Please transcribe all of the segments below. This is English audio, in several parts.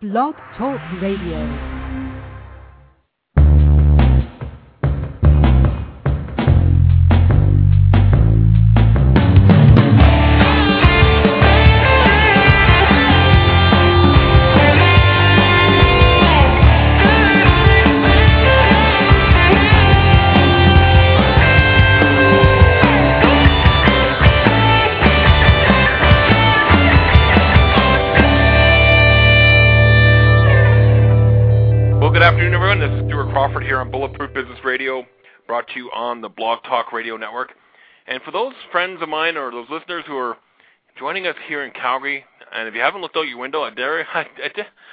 Blog Talk Radio. Crawford here on Bulletproof Business Radio, brought to you on the Blog Talk Radio Network. And for those friends of mine or those listeners who are joining us here in Calgary, and if you haven't looked out your window, I dare I, I,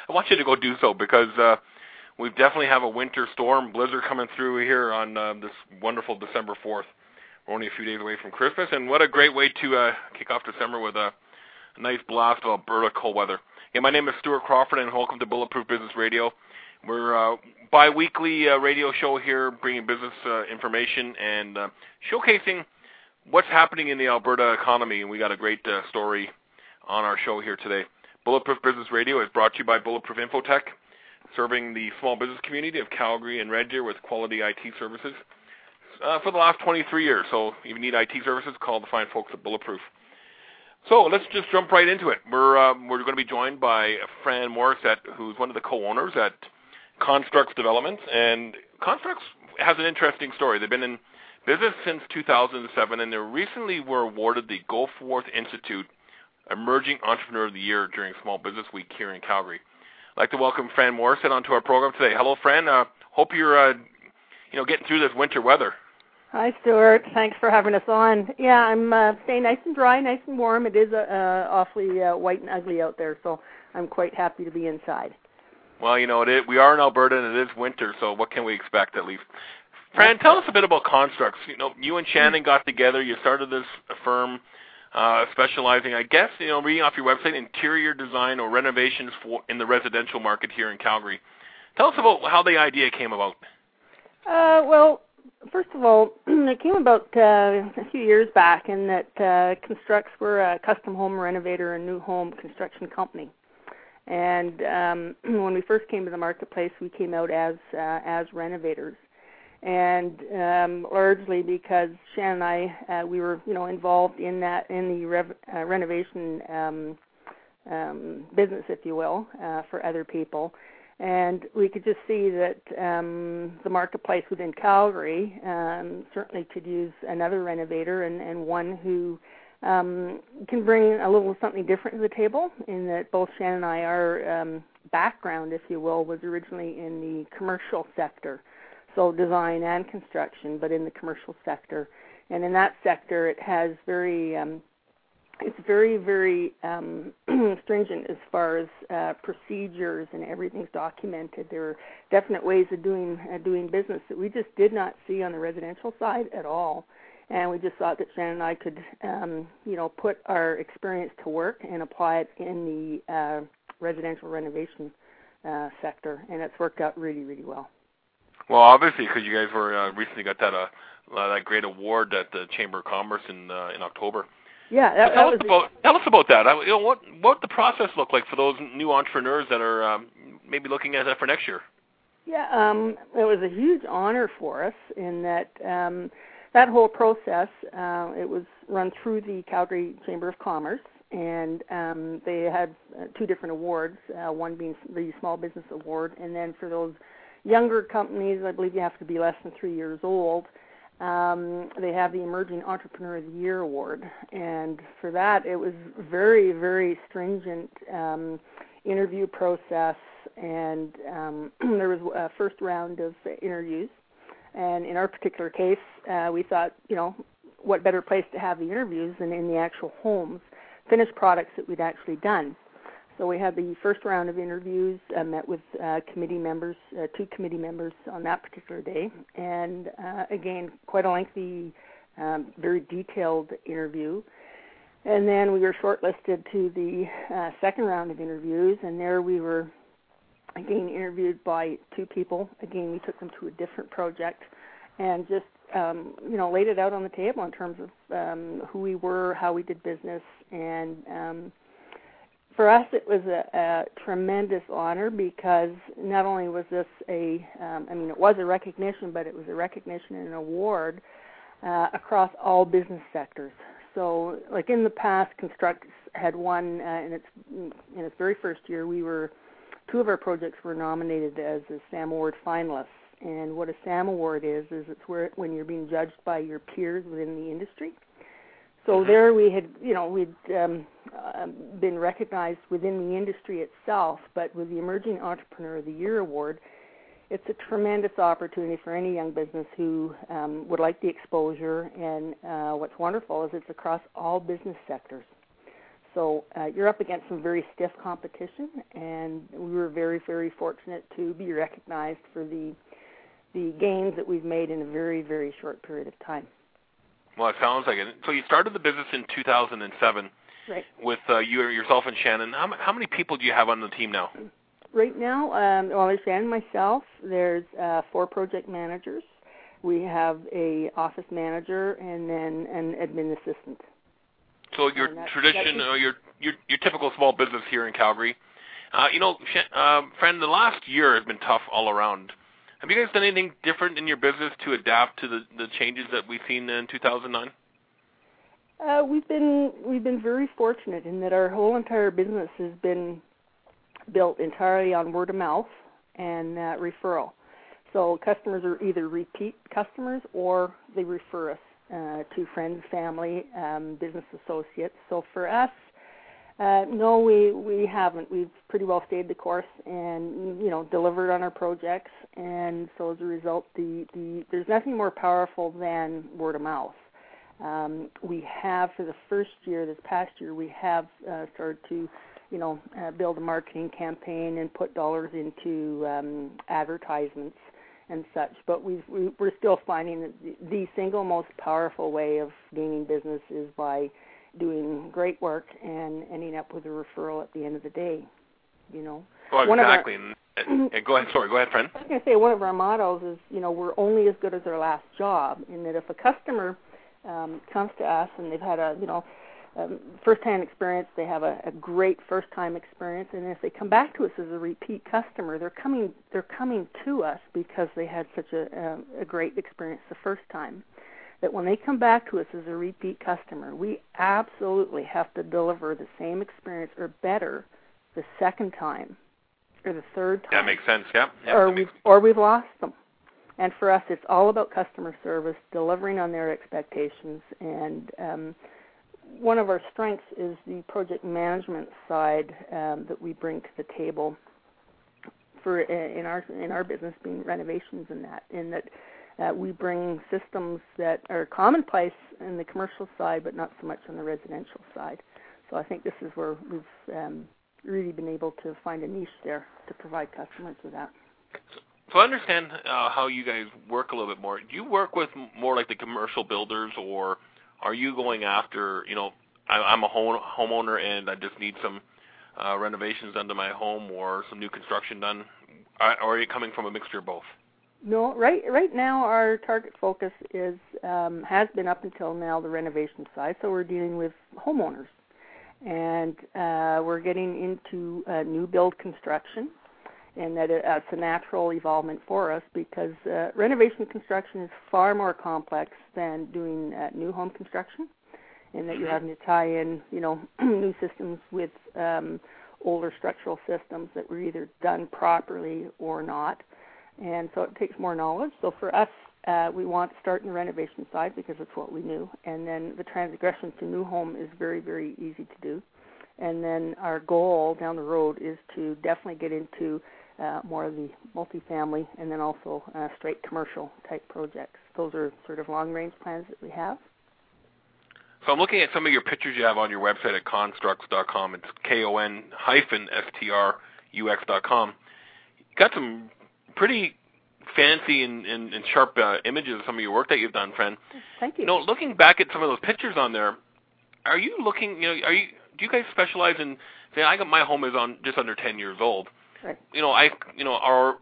I want you to go do so because uh, we definitely have a winter storm blizzard coming through here on uh, this wonderful December 4th. We're only a few days away from Christmas, and what a great way to uh, kick off December with a, a nice blast of Alberta cold weather. Yeah, my name is Stuart Crawford, and welcome to Bulletproof Business Radio. We're a bi-weekly uh, radio show here, bringing business uh, information and uh, showcasing what's happening in the Alberta economy. And we got a great uh, story on our show here today. Bulletproof Business Radio is brought to you by Bulletproof Infotech, serving the small business community of Calgary and Red Deer with quality IT services uh, for the last 23 years. So if you need IT services, call the fine folks at Bulletproof. So let's just jump right into it. We're uh, we're going to be joined by Fran Morisset, who's one of the co-owners at Kon-strux Development, and Kon-strux has an interesting story. They've been in business since 2007, and they recently were awarded the GoForth Institute Emerging Entrepreneur of the Year during Small Business Week here in Calgary. I'd like to welcome Fran Morisset onto our program today. Hello, Fran. Uh, hope you're uh, you know getting through this winter weather. Hi, Stuart. Thanks for having us on. Yeah, I'm uh, staying nice and dry, nice and warm. It is uh, awfully uh, white and ugly out there, so I'm quite happy to be inside. Well, you know, it is, we are in Alberta and it is winter, so what can we expect at least? Fran, tell us a bit about Kon-strux. You know, you and Shannon got together. You started this firm uh, specializing, I guess, you know, reading off your website, interior design or renovations for in the residential market here in Calgary. Tell us about how the idea came about. Uh, well, first of all, it came about uh, a few years back in that uh, Kon-strux were a custom home renovator and new home construction company. And um, when we first came to the marketplace, we came out as uh, as renovators, and um, largely because Shannon and I uh, we were you know involved in that in the rev- uh, renovation um, um, business, if you will, uh, for other people, and we could just see that um, the marketplace within Calgary um, certainly could use another renovator and, and one who um, can bring a little something different to the table in that both Shannon and I, our um, background, if you will, was originally in the commercial sector, so design and construction, but in the commercial sector. And in that sector, it has very, um, it's very, very um, stringent as far as uh, procedures and everything's documented. There are definite ways of doing uh, doing business that we just did not see on the residential side at all and we just thought that Shannon and I could, um, you know, put our experience to work and apply it in the uh, residential renovation uh, sector, and it's worked out really, really well. Well, obviously, because you guys were uh, recently got that uh, uh, that great award at the Chamber of Commerce in uh, in October. Yeah, that, tell that us was about tell us about that. I, you know, what what the process looked like for those new entrepreneurs that are um, maybe looking at that for next year. Yeah, um, it was a huge honor for us in that. Um, that whole process, uh, it was run through the Calgary Chamber of Commerce, and um, they had uh, two different awards. Uh, one being the Small Business Award, and then for those younger companies, I believe you have to be less than three years old. Um, they have the Emerging Entrepreneur of the Year award, and for that, it was very, very stringent um, interview process, and um, there was a first round of interviews and in our particular case, uh, we thought, you know, what better place to have the interviews than in the actual homes, finished products that we'd actually done. So we had the first round of interviews. I met with uh, committee members, uh, two committee members on that particular day, and uh, again, quite a lengthy, um, very detailed interview. And then we were shortlisted to the uh, second round of interviews, and there we were again interviewed by two people. Again, we took them to a different project, and just um, you know laid it out on the table in terms of um, who we were, how we did business, and um, for us, it was a, a tremendous honor because not only was this a, um, I mean, it was a recognition, but it was a recognition and an award uh, across all business sectors. So, like in the past, Construct had won uh, in its in its very first year. We were two of our projects were nominated as a SAM Award finalists. And what a SAM Award is is it's where when you're being judged by your peers within the industry. So Mm-hmm. there we had, you know, we'd um, uh, been recognized within the industry itself, but with the Emerging Entrepreneur of the Year award, it's a tremendous opportunity for any young business who um, would like the exposure. And uh, what's wonderful is it's across all business sectors. So uh, you're up against some very stiff competition, and we were very, very fortunate to be recognized for the the gains that we've made in a very, very short period of time. Well, it sounds like it. So you started the business in 2007 Right. with uh, you yourself and Shannon. How, how many people do you have on the team now? Right now, um, well, there's Shannon and myself. There's uh, four project managers. We have a office manager and then an admin assistant. So your that- tradition, that- uh, your, your your typical small business here in Calgary. Uh, you know, uh, Fran, the last year has been tough all around. Have you guys done anything different in your business to adapt to the, the changes that we've seen in 2009? Uh, we've been we've been very fortunate in that our whole entire business has been built entirely on word of mouth and uh, referral. So customers are either repeat customers or they refer us uh, to friends, family, um, business associates. So for us, uh, no, we we haven't. We've pretty well stayed the course and you know delivered on our projects. And so as a result, the the there's nothing more powerful than word of mouth. Um, we have for the first year, this past year, we have uh, started to, you know, uh, build a marketing campaign and put dollars into um, advertisements and such. But we've, we, we're still finding that the, the single most powerful way of gaining business is by doing great work and ending up with a referral at the end of the day. You know. Well, One our- exactly. and go ahead. Sorry, go ahead, Fran. I was going to say one of our mottos is, you know, we're only as good as our last job. In that, if a customer um, comes to us and they've had a, you know, um, first-hand experience, they have a, a great first-time experience, and if they come back to us as a repeat customer, they're coming, they're coming to us because they had such a, um, a great experience the first time. That when they come back to us as a repeat customer, we absolutely have to deliver the same experience or better the second time or the third time That makes sense. Yeah. yeah or we've makes- or we've lost them. And for us, it's all about customer service, delivering on their expectations. And um, one of our strengths is the project management side um, that we bring to the table for uh, in our in our business being renovations and that in that uh, we bring systems that are commonplace in the commercial side, but not so much on the residential side. So I think this is where we've um, really been able to find a niche there to provide customers with that. So I understand uh, how you guys work a little bit more. Do you work with more like the commercial builders, or are you going after, you know, I, I'm a home, homeowner and I just need some uh, renovations done to my home or some new construction done, or are you coming from a mixture of both? No, right right now our target focus is um, has been up until now the renovation side. So we're dealing with homeowners, and uh, we're getting into uh, new build construction, and that it, uh, it's a natural evolvement for us because uh, renovation construction is far more complex than doing uh, new home construction, and that you're having to tie in you know new systems with um, older structural systems that were either done properly or not and so it takes more knowledge. So for us, uh, we want to start in the renovation side because it's what we knew, and then the transgression to new home is very, very easy to do. And then our goal down the road is to definitely get into uh, more of the multifamily and then also uh, straight commercial type projects. Those are sort of long range plans that we have. So I'm looking at some of your pictures you have on your website at konstrux.com. It's K-O-N hyphen S-T-R-U-X.com. You got some pretty fancy and, and, and sharp uh, images of some of your work that you've done, Fran. Thank you. You know, looking back at some of those pictures on there, are you looking? You know, are you? Do you guys specialize in? Say, I got my home is on just under 10 years old. Right. You know, I, you know, are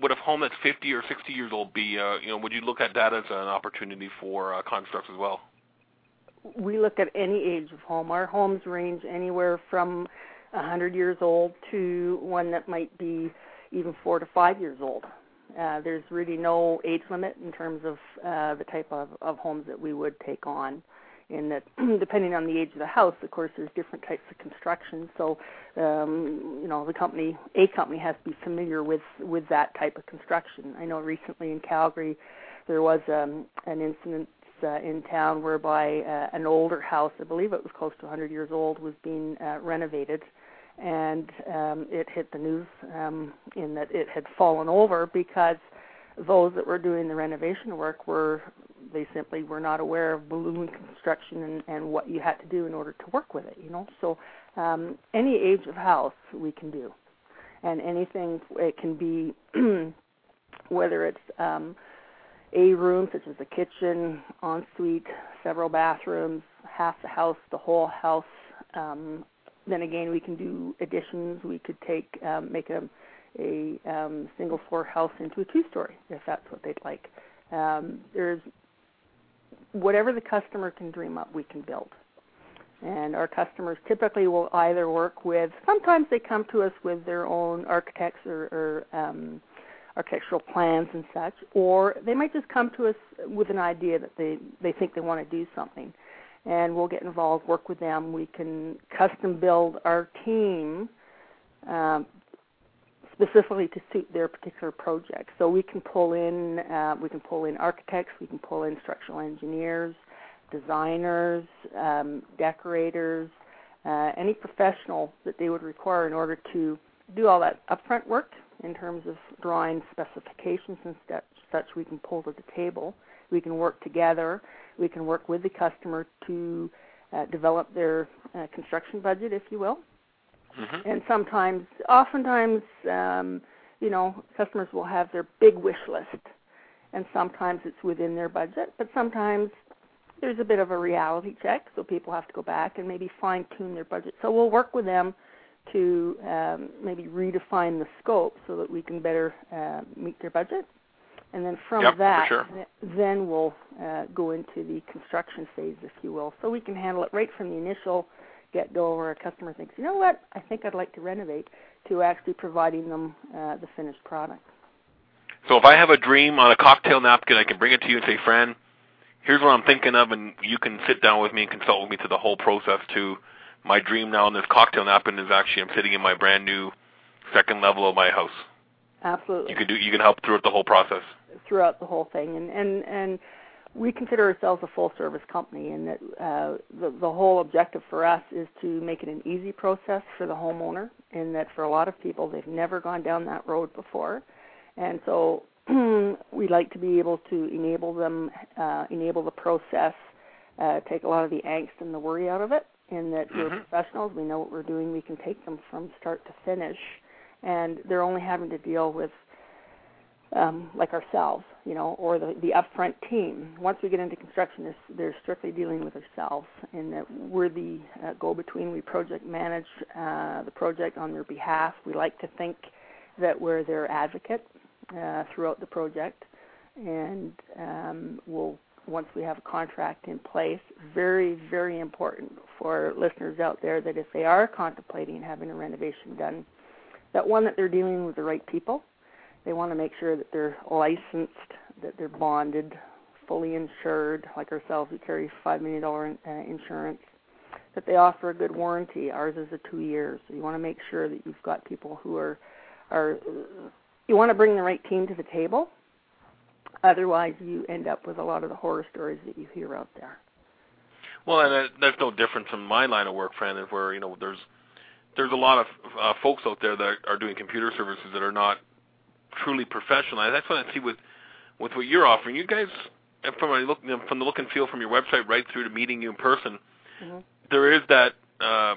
would a home that's 50 or 60 years old be? Uh, you know, would you look at that as an opportunity for uh, Kon-strux as well? we look at any age of home. Our homes range anywhere from a 100 years old to one that might be even four to five years old. Uh, there's really no age limit in terms of uh, the type of, of homes that we would take on. In that, depending on the age of the house, of course, there's different types of construction. So, um, you know, the company, a company, has to be familiar with with that type of construction. I know recently in Calgary, there was um, an incident uh, in town whereby uh, an older house, I believe it was close to 100 years old, was being uh, renovated, and um, it hit the news um, in that it had fallen over because those that were doing the renovation work were they simply were not aware of balloon construction and, and what you had to do in order to work with it. You know, so um, any age of house we can do, and anything it can be whether it's um, a room such as a kitchen, ensuite, several bathrooms, half the house, the whole house. Um, then again, we can do additions. We could take um, make a a um, single floor house into a two story if that's what they'd like. Um, there's whatever the customer can dream up, we can build. And our customers typically will either work with. Sometimes they come to us with their own architects or, or um, architectural plans and such, or they might just come to us with an idea that they they think they want to do something, and we'll get involved, work with them. We can custom build our team um, specifically to suit their particular project. So we can pull in uh, we can pull in architects, we can pull in structural engineers, designers, um, decorators, uh, any professional that they would require in order to do all that upfront work in terms of drawing specifications and such, such we can pull to the table. We can work together. We can work with the customer to uh, develop their uh, construction budget, if you will. Mm-hmm. And sometimes, oftentimes, um, you know, customers will have their big wish list, and sometimes it's within their budget, but sometimes there's a bit of a reality check, so people have to go back and maybe fine tune their budget. So we'll work with them to um, maybe redefine the scope so that we can better uh, meet their budget. And then from Yep, that, sure. th- then we'll uh, go into the construction phase, if you will. So we can handle it right from the initial get go where a customer thinks, you know what, I think I'd like to renovate, to actually providing them uh, the finished product. So if I have a dream on a cocktail napkin, I can bring it to you and say, "Fran, here's what I'm thinking of," and you can sit down with me and consult with me to the whole process. To my dream now on this cocktail napkin is actually I'm sitting in my brand new second level of my house. Absolutely. You can do you can help throughout the whole process. throughout the whole thing and and and we consider ourselves a full service company and that uh, the the whole objective for us is to make it an easy process for the homeowner and that for a lot of people they've never gone down that road before. And so we like to be able to enable them uh, enable the process uh, take a lot of the angst and the worry out of it in that we're Mhm. professionals. We know what we're doing. We can take them from start to finish. And they're only having to deal with um, like ourselves, you know, or the, the upfront team. Once we get into construction, they're, they're strictly dealing with ourselves, and that we're the uh, go-between. We project manage uh, the project on their behalf. We like to think that we're their advocate uh, throughout the project, and um, we'll once we have a contract in place. Very, very important for listeners out there that if they are contemplating having a renovation done, that one that they're dealing with the right people they want to make sure that they're licensed, that they're bonded, fully insured, like ourselves. We carry five million dollar uh, insurance. That they offer a good warranty. Ours is a two years. So you want to make sure that you've got people who are are. You want to bring the right team to the table. Otherwise, you end up with a lot of the horror stories that you hear out there. Well, and that, that's no different from my line of work, Fran, where you know there's there's a lot of uh, folks out there that are doing computer services that are not truly professional. And that's what I see with with what you're offering. You guys from a look from the look and feel from your website right through to meeting you in person, Mhm. there is that uh,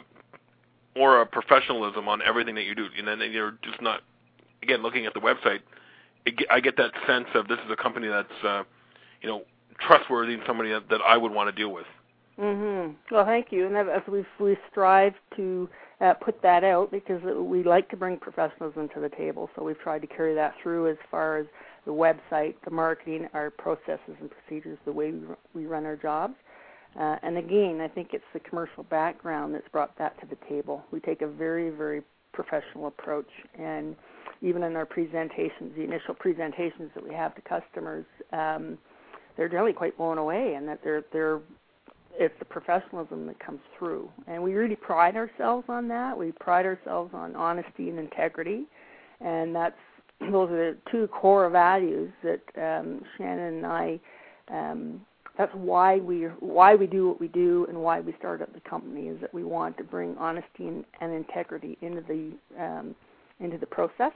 aura of professionalism on everything that you do. And then you're just not again looking at the website. It, I get that sense of this is a company that's uh, you know trustworthy and somebody that, that I would want to deal with. Mhm. Well, thank you. And as we we strive to uh, put that out because we like to bring professionalism to the table. So we've tried to carry that through as far as the website, the marketing, our processes and procedures, the way we, we run our jobs. Uh, and again, I think it's the commercial background that's brought that to the table. We take a very, very professional approach, and even in our presentations, the initial presentations that we have to customers, um, they're generally quite blown away, and that they're they're it's the professionalism that comes through, and we really pride ourselves on that. We pride ourselves on honesty and integrity, and that's those are the two core values that um, Shannon and I. Um, that's why we why we do what we do and why we started the company is that we want to bring honesty and, and integrity into the um, into the process.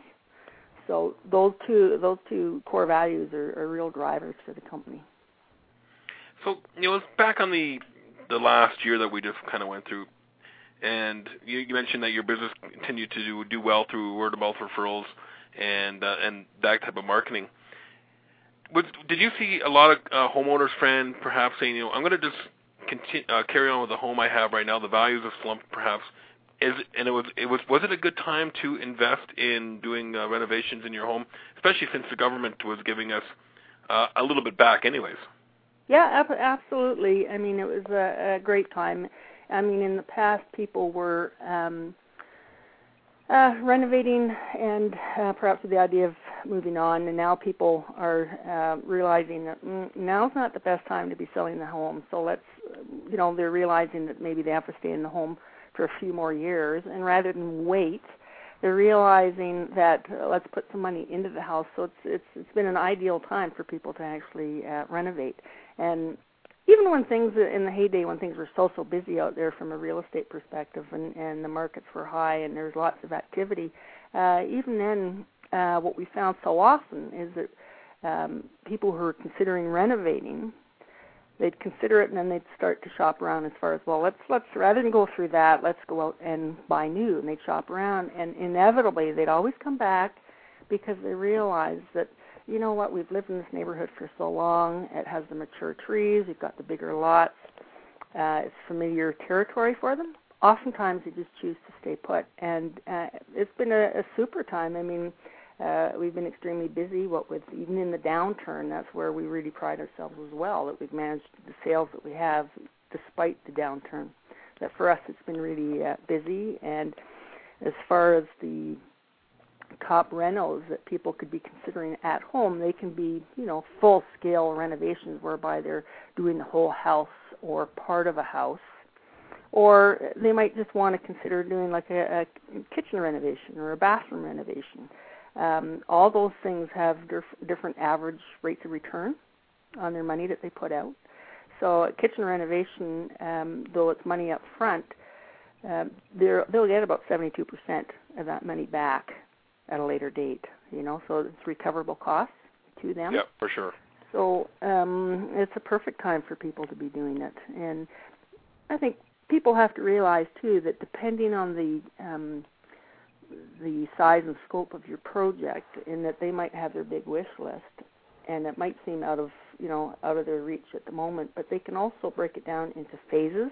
So those two those two core values are, are real drivers for the company. So you know, back on the the last year that we just kind of went through, and you, you mentioned that your business continued to do do well through word of mouth referrals and uh, and that type of marketing. Was, did you see a lot of uh, homeowners, Fran, perhaps saying, you know, I'm going to just continue, uh, carry on with the home I have right now. The values have slumped, perhaps. Is and it was it was was it a good time to invest in doing uh, renovations in your home, especially since the government was giving us uh, a little bit back, anyways. Yeah, ab- absolutely. I mean, it was a, a great time. I mean, in the past, people were um, uh, renovating and uh, perhaps with the idea of moving on, and now people are uh, realizing that mm, now's not the best time to be selling the home. So let's, you know, they're realizing that maybe they have to stay in the home for a few more years, and rather than wait, they're realizing that uh, let's put some money into the house. So it's it's it's been an ideal time for people to actually uh, renovate. And even when things in the heyday when things were so so busy out there from a real estate perspective and and the markets were high and there's lots of activity, uh, even then uh, what we found so often is that um, people who are considering renovating they'd consider it and then they'd start to shop around as far as well let's let's rather than go through that let's go out and buy new and they'd shop around. And inevitably they'd always come back because they realize that you know what we've lived in this neighborhood for so long it has the mature trees we've got the bigger lots uh, it's familiar territory for them oftentimes they just choose to stay put and uh, it's been a, a super time i mean uh, we've been extremely busy. What with even in the downturn, that's where we really pride ourselves as well. That we've managed the sales that we have despite the downturn. That for us, it's been really uh, busy. And as far as the top renos that people could be considering at home, they can be you know full scale renovations whereby they're doing the whole house or part of a house. Or they might just want to consider doing like a, a kitchen renovation or a bathroom renovation um, all those things have dif- different average rates of return on their money that they put out. So a kitchen renovation, um, though it's money up front, um, they'll get about 72% of that money back at a later date. You know, so it's recoverable costs to them. Yeah, for sure. So um, it's a perfect time for people to be doing it, and I think people have to realize too that depending on the um, the size and scope of your project in that they might have their big wish list and it might seem out of you know out of their reach at the moment but they can also break it down into phases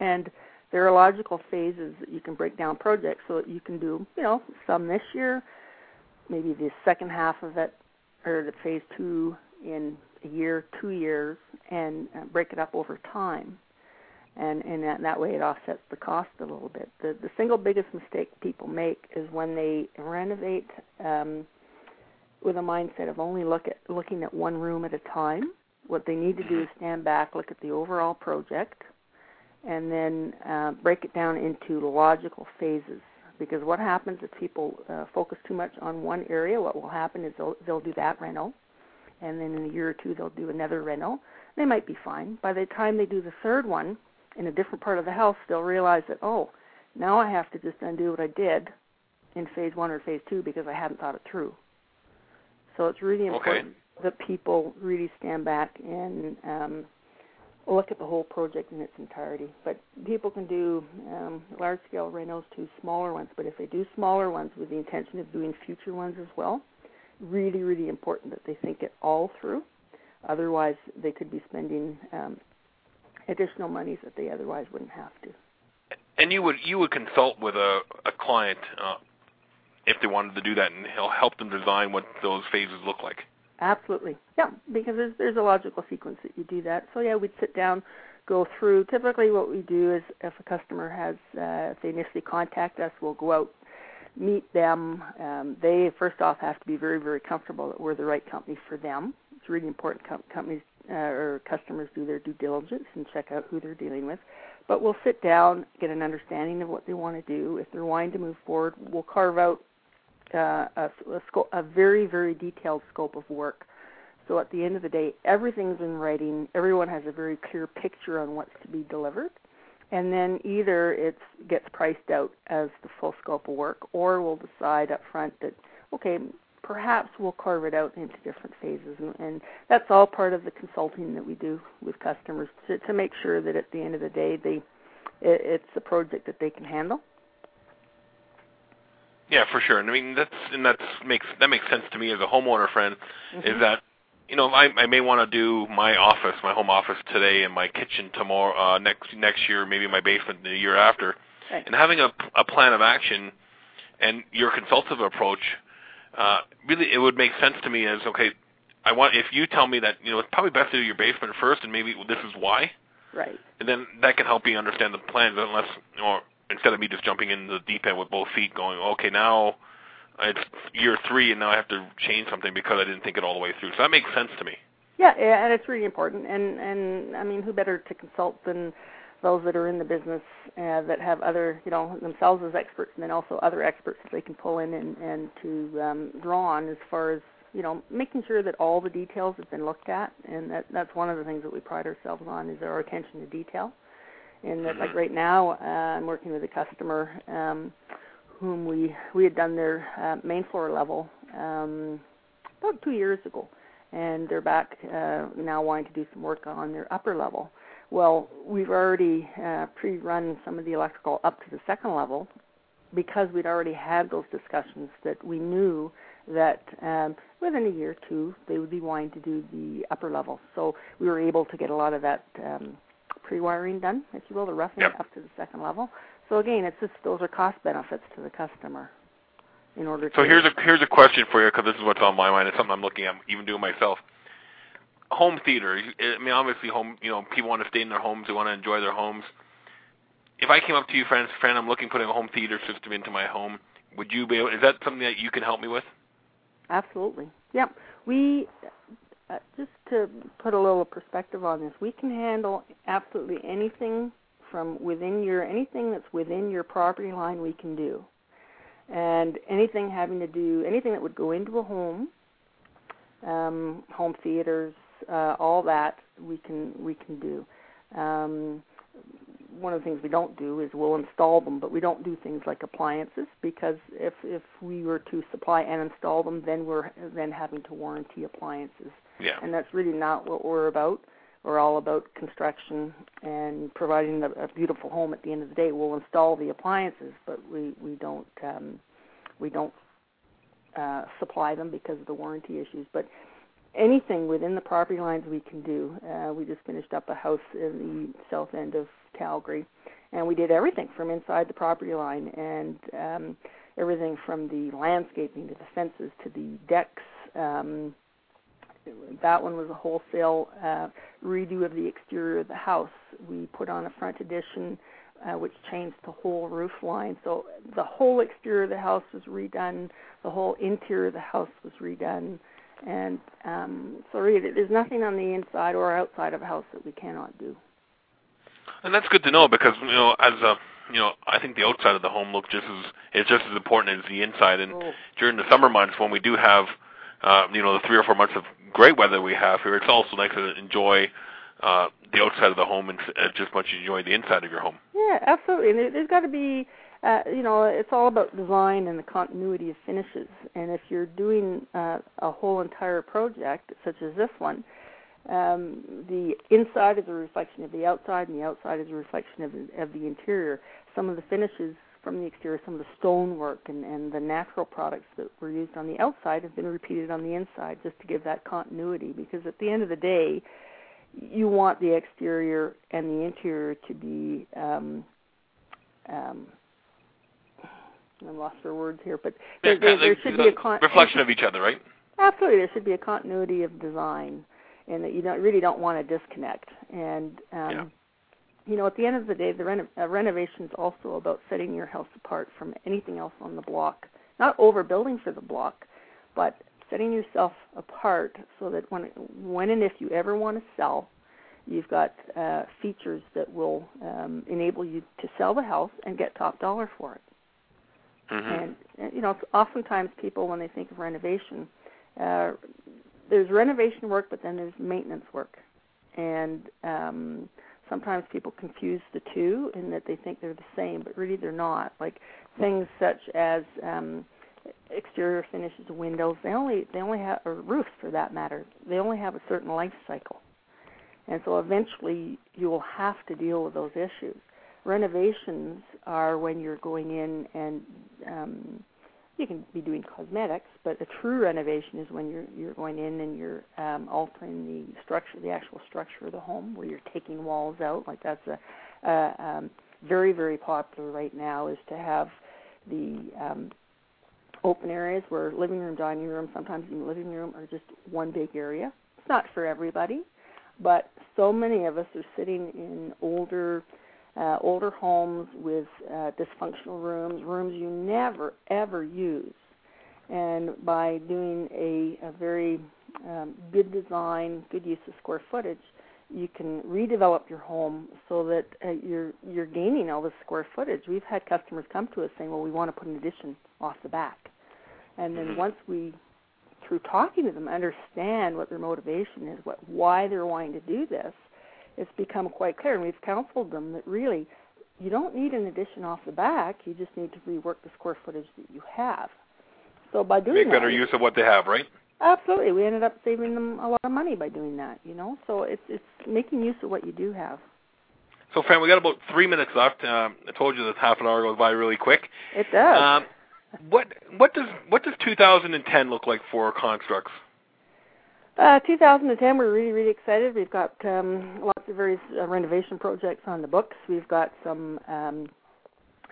and there are logical phases that you can break down projects so that you can do you know some this year maybe the second half of it or the phase two in a year two years and uh, break it up over time and and that, that way it offsets the cost a little bit. The the single biggest mistake people make is when they renovate um, with a mindset of only look at looking at one room at a time. What they need to do is stand back, look at the overall project, and then uh, break it down into logical phases. Because what happens if people uh, focus too much on one area? What will happen is they'll they'll do that reno, and then in a year or two they'll do another reno. They might be fine. By the time they do the third one, in a different part of the house they'll realize that oh now i have to just undo what i did in phase one or phase two because i hadn't thought it through so it's really important that people really stand back and um, look at the whole project in its entirety. But people can do um, large scale renos to smaller ones. But if they do smaller ones with the intention of doing future ones as well, really, really important that they think it all through. Otherwise, they could be spending um, additional monies that they otherwise wouldn't have to. And you would you would consult with a a client uh, if they wanted to do that, and he'll help them design what those phases look like. Absolutely, yeah, because there's there's a logical sequence that you do that. So yeah, we'd sit down, go through. Typically, what we do is if a customer has, uh, if they initially contact us, we'll go out, meet them. Um, they first off have to be very very comfortable that we're the right company for them. It's really important com- companies uh, or customers do their due diligence and check out who they're dealing with. But we'll sit down, get an understanding of what they want to do. If they're wanting to move forward, we'll carve out uh, a, a, scope, a very, very detailed scope of work. So at the end of the day, everything's in writing. Everyone has a very clear picture on what's to be delivered. And then either it gets priced out as the full scope of work, or we'll decide up front that, okay, perhaps we'll carve it out into different phases. And, and that's all part of the consulting that we do with customers to, to make sure that at the end of the day, they it, it's a project that they can handle yeah, for sure. And I mean that's and that makes that makes sense to me as a homeowner friend. Mm-hmm. Is that you know I I may want to do my office, my home office today, and my kitchen tomorrow, uh, next next year, maybe my basement the year after, right. and having a a plan of action, and your consultative approach, uh, really it would make sense to me as okay. I want if you tell me that you know it's probably best to do your basement first, and maybe this is why. Right. And then that can help me understand the plans, unless you or instead of me just jumping in the deep end with both feet, going, okay, now it's year three, and now I have to change something because I didn't think it all the way through. So that makes sense to me. Yeah, and it's really important. And and I mean, who better to consult than those that are in the business uh, that have other, you know, themselves as experts, and then also other experts that they can pull in and and to um, draw on as far as you know, making sure that all the details have been looked at, and that that's one of the things that we pride ourselves on is our attention to detail in that like right now uh, I'm working with a customer um, whom we we had done their uh, main floor level um, about two years ago, and they're back uh, now wanting to do some work on their upper level. Well, we've already uh, pre-run some of the electrical up to the second level because we'd already had those discussions that we knew that um, within a year or two they would be wanting to do the upper level. So we were able to get a lot of that um, pre-wiring done, if you will, the roughing yep. up to the second level. So again, it's just those are cost benefits to the customer. In order. So here's a here's a question for you because this is what's on my mind. It's something I'm looking at, even doing myself. Home theater. I mean, obviously, home. You know, people want to stay in their homes. They want to enjoy their homes. If I came up to you, friends, friend, I'm looking putting a home theater system into my home. Would you be able? Is that something that you can help me with? Absolutely. Yep. We uh, just to put a little perspective on this, we can handle absolutely anything from within your anything that's within your property line. We can do, and anything having to do anything that would go into a home, um, home theaters, uh, all that we can we can do. Um, one of the things we don't do is we'll install them, but we don't do things like appliances because if if we were to supply and install them, then we're then having to warranty appliances. Yeah. And that's really not what we're about. We're all about construction and providing a, a beautiful home. At the end of the day, we'll install the appliances, but we we don't um, we don't uh, supply them because of the warranty issues. But anything within the property lines we can do. Uh, we just finished up a house in the south end of Calgary, and we did everything from inside the property line and um, everything from the landscaping to the fences to the decks. Um, that one was a wholesale uh, redo of the exterior of the house. We put on a front addition, uh, which changed the whole roof line. So the whole exterior of the house was redone. The whole interior of the house was redone. And um, so really, there's nothing on the inside or outside of a house that we cannot do. And that's good to know because you know, as a you know, I think the outside of the home look just as is just as important as the inside. And oh. during the summer months when we do have, uh, you know, the three or four months of great weather we have here, it's also nice to enjoy uh, the outside of the home and uh, just much enjoy the inside of your home. Yeah, absolutely. And there, there's got to be uh, you know, it's all about design and the continuity of finishes. And if you're doing uh, a whole entire project, such as this one, um, the inside is a reflection of the outside, and the outside is a reflection of, of the interior. Some of the finishes from the exterior, some of the stonework and, and the natural products that were used on the outside have been repeated on the inside, just to give that continuity. Because at the end of the day, you want the exterior and the interior to be um, um, I'm lost for words here, but there, there, there should be a con- reflection of each other, right? Absolutely, there should be a continuity of design, and that you don't really don't want to disconnect. And um, Yeah. You know, at the end of the day, the reno- uh, renovation is also about setting your house apart from anything else on the block. Not overbuilding for the block, but setting yourself apart so that when when and if you ever want to sell, you've got uh, features that will um, enable you to sell the house and get top dollar for it. hmm And, and you know, oftentimes people when they think of renovation, uh, there's renovation work, but then there's maintenance work, and um, sometimes people confuse the two in that they think they're the same, but really they're not. Like things such as um, exterior finishes, windows, they only they only have or roofs for that matter. They only have a certain life cycle, and so eventually you will have to deal with those issues renovations are when you're going in and um, you can be doing cosmetics, but a true renovation is when you're you're going in and you're um, altering the structure, the actual structure of the home, where you're taking walls out. Like that's a, a um, very very popular right now is to have the um, open areas where living room, dining room, sometimes even living room are just one big area. It's not for everybody, but so many of us are sitting in older uh, older homes with uh, dysfunctional rooms, rooms you never ever use. And by doing a, a very um, good design, good use of square footage, you can redevelop your home so that uh, you're you're gaining all the square footage. We've had customers come to us saying, "Well, we want to put an addition off the back," and then Mhm. once we, through talking to them, understand what their motivation is, what why they're wanting to do this, it's become quite clear, and we've counseled them that really you don't need an addition off the back. You just need to rework the square footage that you have. So by doing that, Make that, better use of what they have, right? absolutely, we ended up saving them a lot of money by doing that. You know, so it's it's making use of what you do have. So, Fran, we got about three minutes left. Um, I told you that half an hour goes by really quick. It does. Um, what what does what does 2010 look like for Kon-strux? Uh, 2010, we're really, really excited. We've got um, lots of various uh, renovation projects on the books. We've got some um,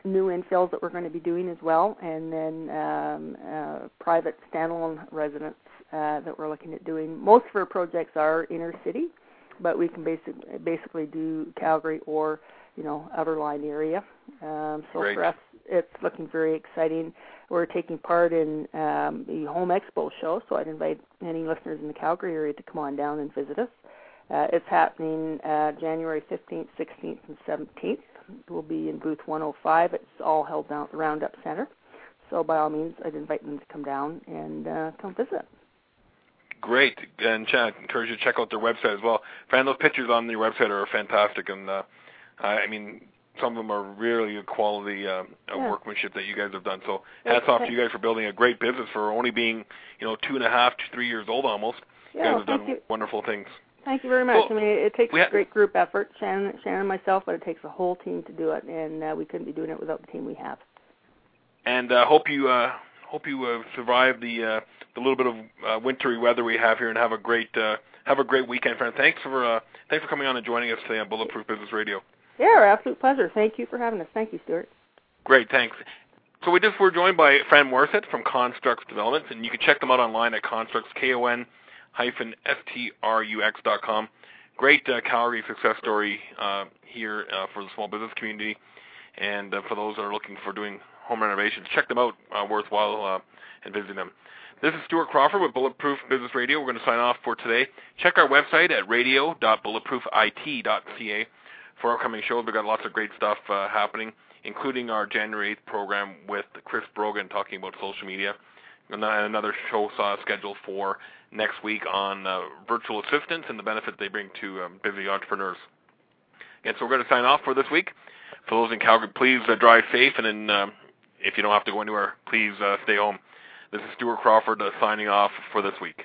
new infills that we're going to be doing as well, and then um, uh, private standalone residents uh, that we're looking at doing. Most of our projects are inner city, but we can basic, basically do Calgary or you know outer line area. Um, so Great. for us, it's looking very exciting. We're taking part in um, the Home Expo show, so I'd invite any listeners in the Calgary area to come on down and visit us. Uh, it's happening uh, January 15th, 16th, and 17th. We'll be in booth 105. It's all held down at the Roundup Center. So by all means, I'd invite them to come down and uh, come visit. Great, and ch- encourage you to check out their website as well. Fran, those pictures on your website are fantastic, and uh, I mean, some of them are really good quality uh, Yeah. workmanship that you guys have done. So, Yeah, hats off to you guys for building a great business for only being, you know, two and a half to three years old almost. You Yeah, guys well, have done you. wonderful things. Thank you very much. Well, I mean, it takes a ha- great group effort, Shannon, Shannon and myself, but it takes a whole team to do it, and uh, we couldn't be doing it without the team we have. And uh, hope you uh, hope you uh, survive the uh, the little bit of uh, wintry weather we have here, and have a great uh, have a great weekend, Fran. Thanks for uh, thanks for coming on and joining us today on Bulletproof Business Radio. Yeah, absolute pleasure. Thank you for having us. Thank you, Stuart. Great, thanks. So we just were joined by Fran Morisset from Kon-strux Developments, and you can check them out online at Kon-strux K O N hyphen S T R U X dot com. Great uh, Calgary success story uh, here uh, for the small business community, and uh, for those that are looking for doing home renovations, check them out. Uh, worthwhile uh, and visiting them. This is Stuart Crawford with Bulletproof Business Radio. We're going to sign off for today. Check our website at radio.bulletproofit.ca for upcoming shows. We've got lots of great stuff uh, happening, including our January 8th program with Chris Brogan talking about social media. And another show uh, scheduled for next week on uh, virtual assistants and the benefit they bring to um, busy entrepreneurs. And so we're going to sign off for this week. for those in Calgary, please uh, drive safe, and then um, if you don't have to go anywhere, please uh, stay home. This is Stuart Crawford uh, signing off for this week.